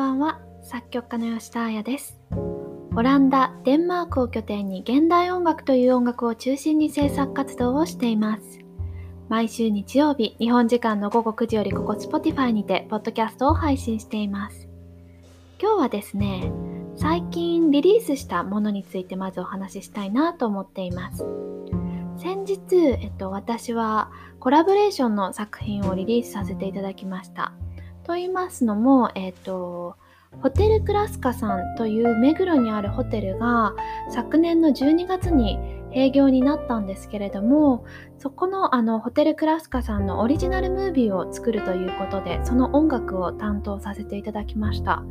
ばんは。作曲家の吉田彩です。オランダデンマークを拠点に現代音楽という音楽を中心に制作活動をしています。毎週日曜日日本時間の午後9時よりここ Spotify にてポッドキャストを配信しています。今日はですね最近リリースしたものについてまずお話ししたいなと思っています。先日、えっと、私はコラボレーションの作品をリリースさせていただきました。と言いますのも、えっ、ー、と、ホテルクラスカさんという目黒にあるホテルが昨年の12月に営業になったんですけれどもそこのあのホテルクラスカさんのオリジナルムービーを作るということでその音楽を担当させていただきました。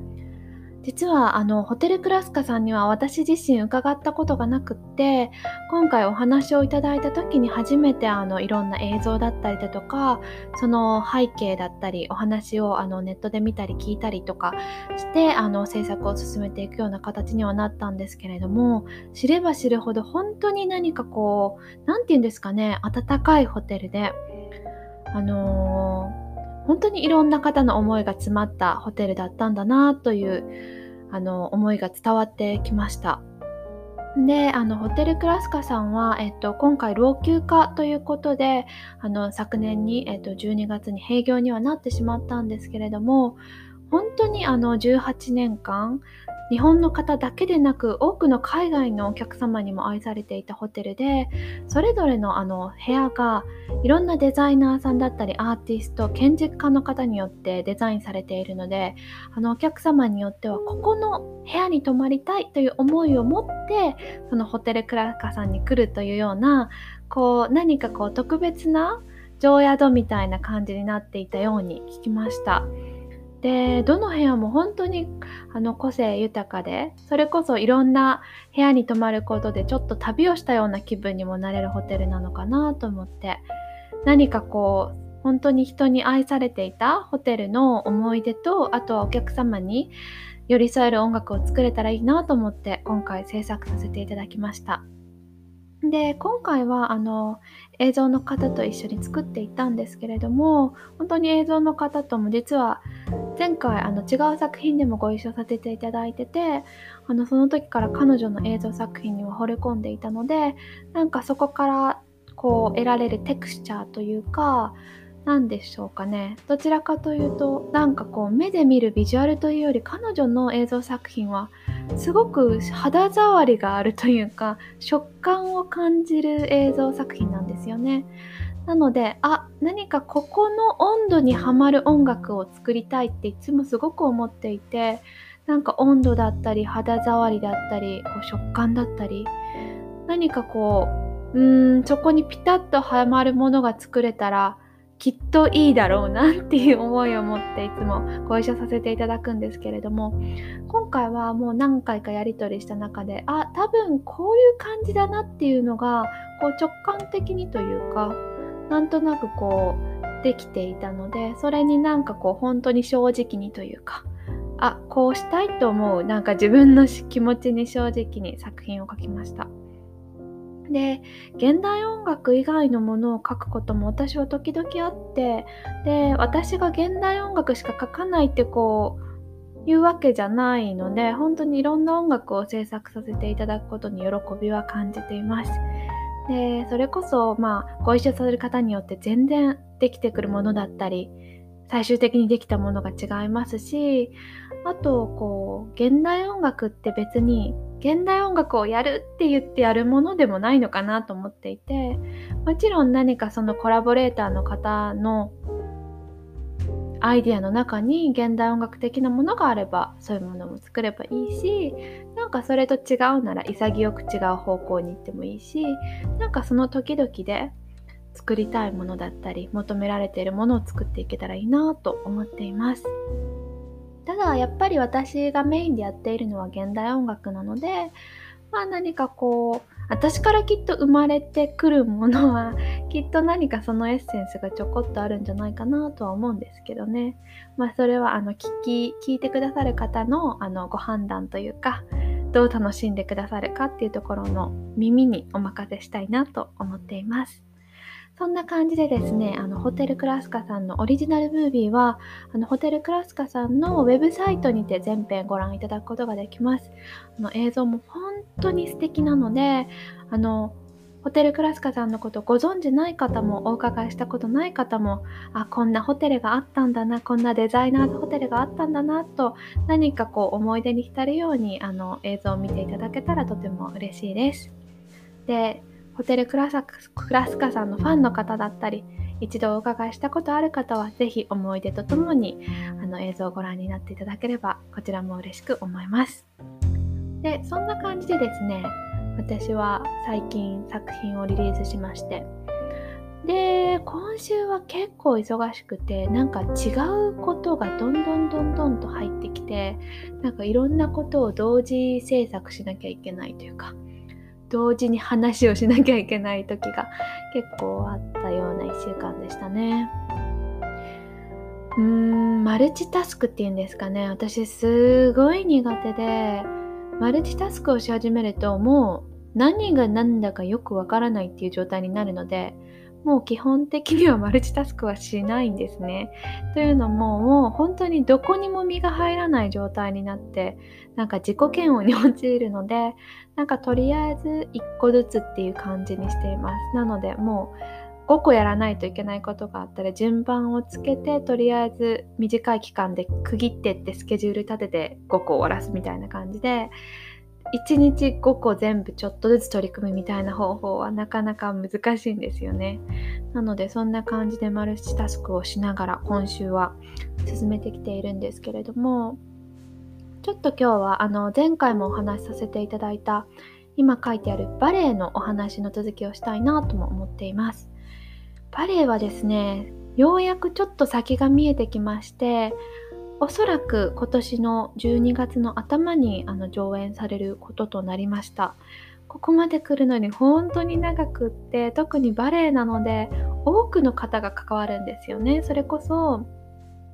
実はあのホテルクラスカさんには私自身伺ったことがなくって今回お話をいただいた時に初めてあのいろんな映像だったりだとかその背景だったりお話をあのネットで見たり聞いたりとかしてあの制作を進めていくような形にはなったんですけれども知れば知るほど本当に何かこう何て言うんですかね温かいホテルであのー本当にいろんな方の思いが詰まったホテルだったんだなというあの思いが伝わってきました。であのホテルクラスカさんは、えっと、今回老朽化ということであの昨年に、えっと、12月に閉業にはなってしまったんですけれども本当にあの18年間日本の方だけでなく多くの海外のお客様にも愛されていたホテルでそれぞれのあの部屋がいろんなデザイナーさんだったりアーティスト建築家の方によってデザインされているのであのお客様によってはここの部屋に泊まりたいという思いを持ってそのホテルクラッカさんに来るというようなこう何かこう特別な常宿みたいな感じになっていたように聞きました。でどの部屋も本当にあの個性豊かでそれこそいろんな部屋に泊まることでちょっと旅をしたような気分にもなれるホテルなのかなと思って何かこう本当に人に愛されていたホテルの思い出とあとはお客様に寄り添える音楽を作れたらいいなと思って今回制作させていただきました。で今回はあの映像の方と一緒に作っていたんですけれども本当に映像の方とも実は前回あの違う作品でもご一緒させていただいててあのその時から彼女の映像作品には惚れ込んでいたのでなんかそこからこう得られるテクスチャーというか何でしょうかねどちらかというとなんかこう目で見るビジュアルというより彼女の映像作品はすごく肌触りがあるというか食感を感じる映像作品なんですよね。なのであ何かここの温度にはまる音楽を作りたいっていつもすごく思っていてなんか温度だったり肌触りだったりこう食感だったり何かこううーんそこにピタッとはまるものが作れたらきっといいだろうなっていう思いを持っていつもご一緒させていただくんですけれども今回はもう何回かやり取りした中であ多分こういう感じだなっていうのがこう直感的にというかなんとなくこうできていたのでそれになんかこう本当に正直にというかあこうしたいと思うなんか自分の気持ちに正直に作品を書きました。で現代音楽以外のものを書くことも私は時々あってで私が現代音楽しか書かないってこういうわけじゃないので本当にいろんな音楽を制作させていただくことに喜びは感じています。でそれこそまあご一緒される方によって全然できてくるものだったり最終的にできたものが違いますしあとこう現代音楽って別に現代音楽をやるって言ってやるものでもないのかなと思っていてもちろん何かそのコラボレーターの方のアイデアの中に現代音楽的なものがあればそういうものも作ればいいしなんかそれと違うなら潔く違う方向に行ってもいいしなんかその時々で作りたいものだったり求められているものを作っていけたらいいなと思っています。ただやっぱり私がメインでやっているのは現代音楽なのでまあ何かこう私からきっと生まれてくるものは きっと何かそのエッセンスがちょこっとあるんじゃないかなとは思うんですけどね。まあそれはあの聞き聞いてくださる方のあのご判断というかどう楽しんでくださるかっていうところの耳にお任せしたいなと思っています。そんな感じでですね、あのホテルクラスカさんのオリジナルムービーは、あのホテルクラスカさんのウェブサイトにて全編ご覧いただくことができます。あの映像も本当に素敵なので、あのホテルクラスカさんのことご存じない方もお伺いしたことない方もあこんなホテルがあったんだなこんなデザイナーズホテルがあったんだなと何かこう思い出に浸るようにあの映像を見ていただけたらとても嬉しいです。でホテルクラスクラスカさんのファンの方だったり一度お伺いしたことある方は是非思い出とともにあの映像をご覧になっていただければこちらも嬉しく思います。でそんな感じでですね私は最近作品をリリースしましてで今週は結構忙しくてなんか違うことがどんどんどんどんと入ってきてなんかいろんなことを同時制作しなきゃいけないというか同時に話をしなきゃいけない時が結構あったような1週間でしたね。うーんマルチタスクっていうんですかね私すごい苦手でマルチタスクをし始めるともう何が何だかよくわからないっていう状態になるのでもう基本的にはマルチタスクはしないんですね。というのももう本当にどこにも身が入らない状態になってなんか自己嫌悪に陥るのでなんかとりあえず1個ずつっていう感じにしています。なのでもう5個やらないといけないことがあったら順番をつけてとりあえず短い期間で区切ってってスケジュール立てて5個終わらすみたいな感じで1日5個全部ちょっとずつ取り組むみたいな方法はなかなか難しいんですよね。なのでそんな感じでマルチタスクをしながら今週は進めてきているんですけれどもちょっと今日はあの前回もお話しさせていただいた今書いてあるバレエのお話の続きをしたいなとも思っています。バレエはですねようやくちょっと先が見えてきましておそらく今年の12月の頭にあの上演されることとなりました。ここまで来るのに本当に長くって特にバレエなので多くの方が関わるんですよね。それこそ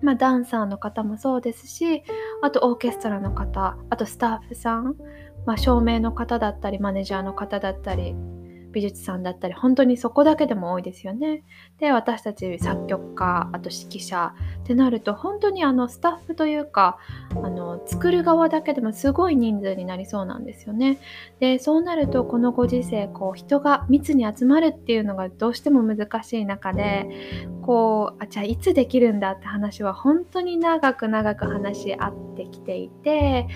まあ、ダンサーの方もそうですしあとオーケストラの方あとスタッフさん、まあ、照明の方だったりマネージャーの方だったり美術さんだったり本当にそこだけでも多いですよね。で私たち作曲家あと指揮者ってなると本当にあのスタッフというかあの作る側だけでもすごい人数になりそうなんですよね。でそうなるとこのご時世こう人が密に集まるっていうのがどうしても難しい中でこうあじゃあいつできるんだって話は本当に長く長く話し合ってきていて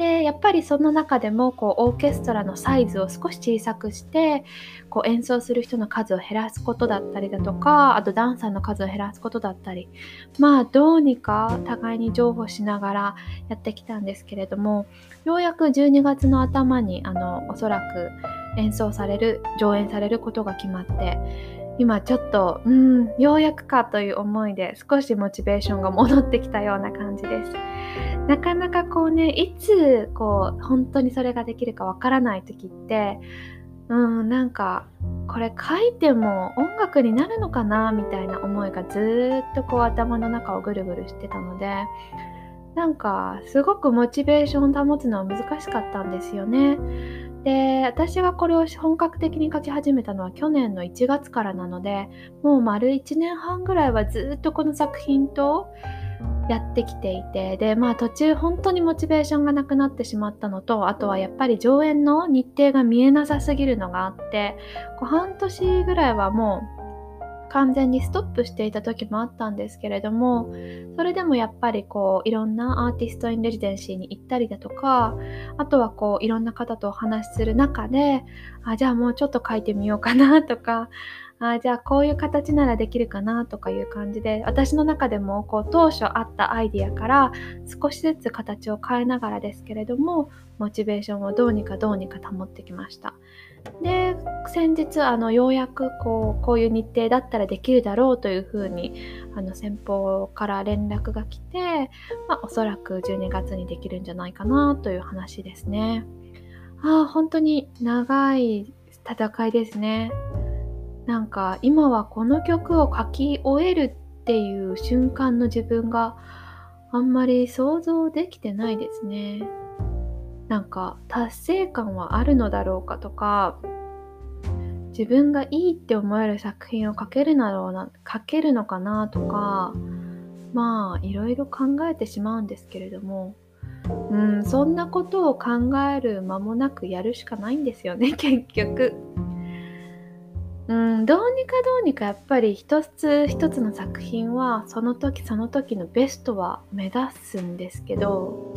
でやっぱりその中でもこうオーケストラのサイズを少し小さくしてこう演奏する人の数を減らすことだったりだとかあとダンサーの数を減らすことだったり。まあどうにか互いに譲歩しながらやってきたんですけれどもようやく12月の頭にあのおそらく演奏される上演されることが決まって今ちょっとうんようやくかという思いで少しモチベーションが戻ってきたような感じです。なかなかこうねいつこう本当にそれができるかわからない時ってうんなんかこれ書いても音楽になるのかなみたいな思いがずっとこう頭の中をぐるぐるしてたのでなんかすごくモチベーションを保つのは難しかったんですよね。で私がこれを本格的に書き始めたのは去年の1月からなのでもう丸1年半ぐらいはずっとこの作品とやってきていてでまあ途中本当にモチベーションがなくなってしまったのとあとはやっぱり上演の日程が見えなさすぎるのがあってこう半年ぐらいはもう完全にストップしていた時もあったんですけれどもそれでもやっぱりこういろんなアーティスト・イン・レジデンシーに行ったりだとかあとはこういろんな方とお話しする中であじゃあもうちょっと書いてみようかなとかあじゃあこういう形ならできるかなとかいう感じで私の中でもこう当初あったアイディアから少しずつ形を変えながらですけれどもモチベーションをどうにかどうにか保ってきました。で先日あのようやくこうこういう日程だったらできるだろうというふうにあの先方から連絡が来て、まあ、おそらく12月にできるんじゃないかなという話ですね。ああ本当に長い戦いですね。なんか今はこの曲を書き終えるっていう瞬間の自分があんまり想像できてないですね。なんか達成感はあるのだろうかとか自分がいいって思える作品を書けるなろうな書けるのかなとかまあいろいろ考えてしまうんですけれどもうんそんなことを考える間もなくやるしかないんですよね結局。うんどうにかどうにかやっぱり一つ一つの作品はその時その時のベストは目指すんですけど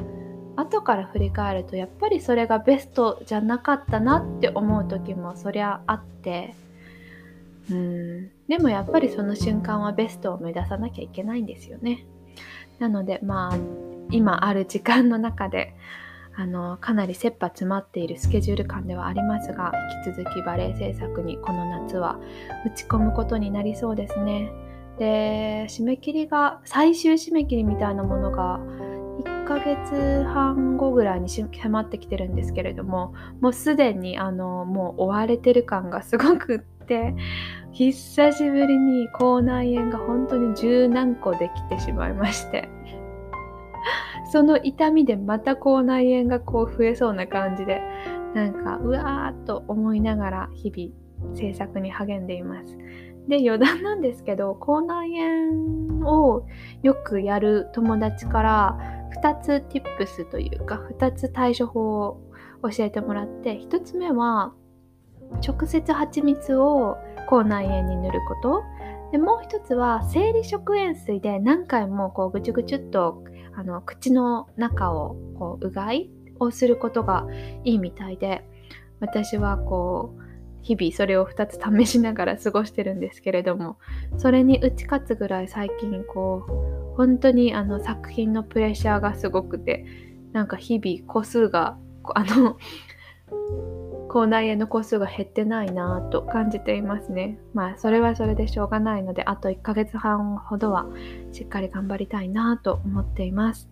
後から振り返るとやっぱりそれがベストじゃなかったなって思う時もそりゃあってうんでもやっぱりその瞬間はベストを目指さなきゃいけないんですよね。なのでまあ今ある時間の中であのかなり切羽詰まっているスケジュール感ではありますが引き続きバレエ制作にこの夏は打ち込むことになりそうですね。で締め切りが最終締め切りみたいなものが1ヶ月半後ぐらいに迫ってきてるんですけれどももうすでにあのもう追われてる感がすごくって久しぶりに口内炎が本当に十何個できてしまいまして。その痛みでまた口内炎がこう増えそうな感じでなんかうわーっと思いながら日々制作に励んでいます。で余談なんですけど口内炎をよくやる友達から2つ tips というか2つ対処法を教えてもらって1つ目は直接蜂蜜を口内炎に塗ることでもう一つは生理食塩水で何回もこうぐちゅぐちゅっとあの口の中をこううがいをすることがいいみたいで私はこう日々それを2つ試しながら過ごしてるんですけれどもそれに打ち勝つぐらい最近こう本当にあの作品のプレッシャーがすごくてなんか日々個数があの口内炎の個数が減ってないなぁと感じていますね。まあそれはそれでしょうがないのであと1ヶ月半ほどはしっかり頑張りたいなと思っています。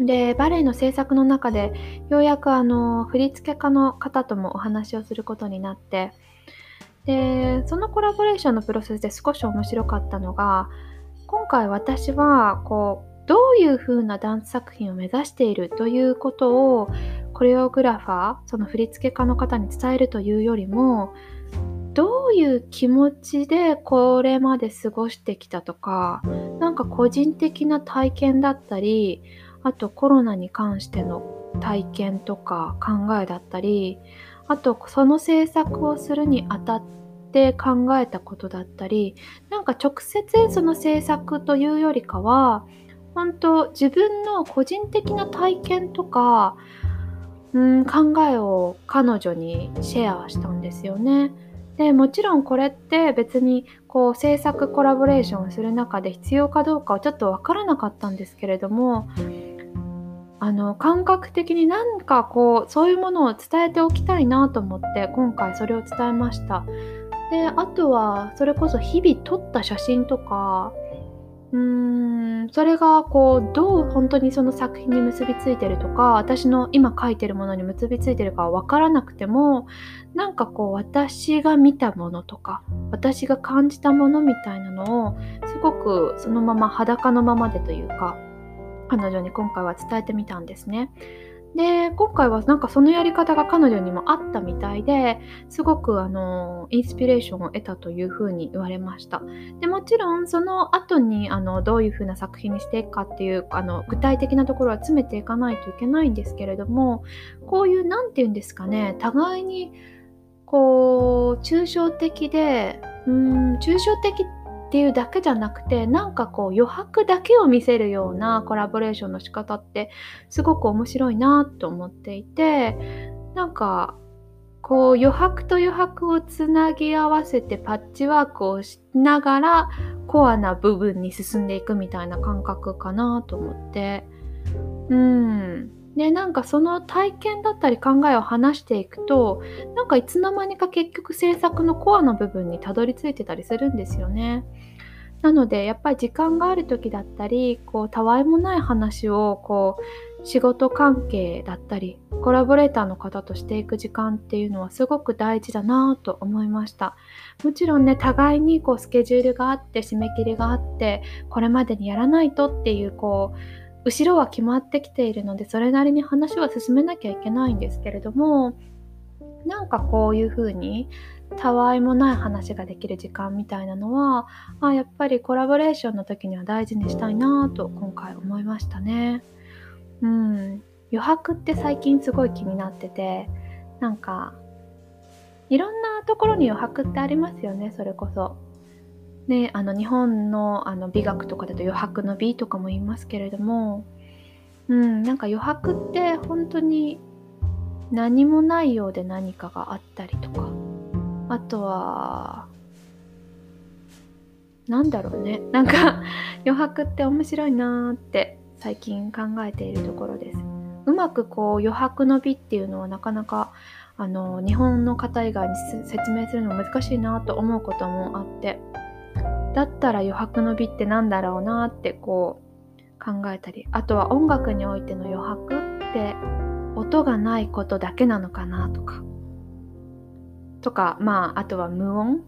でバレエの制作の中でようやくあの振付家の方ともお話をすることになってでそのコラボレーションのプロセスで少し面白かったのが今回私はこうどういう風なダンス作品を目指しているということをコレオグラファーその振付家の方に伝えるというよりもどういう気持ちでこれまで過ごしてきたとか何か個人的な体験だったりあとコロナに関しての体験とか考えだったりあとその制作をするにあたって考えたことだったりなんか直接その制作というよりかは本当自分の個人的な体験とかうん考えを彼女にシェアしたんですよね。でもちろんこれって別にこう制作コラボレーションする中で必要かどうかはちょっと分からなかったんですけれどもあの感覚的になんかこうそういうものを伝えておきたいなと思って今回それを伝えました。であとはそれこそ日々撮った写真とかうんそれがこうどう本当にその作品に結びついてるとか私の今書いてるものに結びついてるかは分からなくてもなんかこう私が見たものとか私が感じたものみたいなのをすごくそのまま裸のままでというか彼女に今回は伝えてみたんですね。で今回はなんかそのやり方が彼女にもあったみたいですごくあのインスピレーションを得たというふうに言われました。でもちろんその後にあのどういうふうな作品にしていくかっていうあの具体的なところは詰めていかないといけないんですけれどもこういう何て言うんですかね互いにこう抽象的でうん抽象的ってっていうだけじゃなくてなんかこう余白だけを見せるようなコラボレーションの仕方ってすごく面白いなと思っていてなんかこう余白と余白をつなぎ合わせてパッチワークをしながらコアな部分に進んでいくみたいな感覚かなと思って。うんでなんかその体験だったり考えを話していくとなんかいつの間にか結局制作のコアの部分にたどり着いてたりするんですよね。なのでやっぱり時間がある時だったりこうたわいもない話をこう仕事関係だったりコラボレーターの方としていく時間っていうのはすごく大事だなと思いましたもちろんね互いにこうスケジュールがあって締め切りがあってこれまでにやらないとっていうこう後ろは決まってきているのでそれなりに話は進めなきゃいけないんですけれどもなんかこういうふうにたわいもない話ができる時間みたいなのはあやっぱりコラボレーションの時には大事にしたいなと今回思いましたね。うん余白って最近すごい気になっててなんかいろんなところに余白ってありますよねそれこそ。ね、あの日本のあの美学とかだと余白の美とかも言いますけれども、うん、なんか余白って本当に何もないようで何かがあったりとかあとはなんだろうね。なんか 余白って面白いなーって最近考えているところです。うまくこう余白の美っていうのはなかなかあの日本の方以外に説明するの難しいなと思うこともあってだったら余白の美って何だろうなってこう考えたりあとは音楽においての余白って音がないことだけなのかなとか。とかまああとは無音っ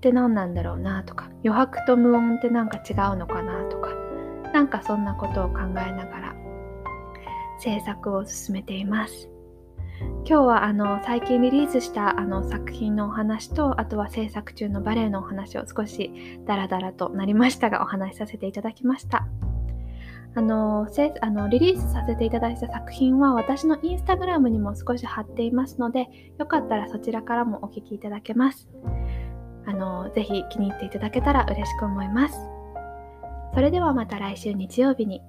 て何なんだろうなとか。余白と無音ってなんか違うのかなとか。なんかそんなことを考えながら制作を進めています。今日はあの最近リリースしたあの作品のお話とあとは制作中のバレエのお話を少しダラダラとなりましたがお話しさせていただきました。あのせあのリリースさせていただいた作品は私のインスタグラムにも少し貼っていますのでよかったらそちらからもお聴きいただけます。あのぜひ気に入っていただけたら嬉しく思います。それではまた来週日曜日に。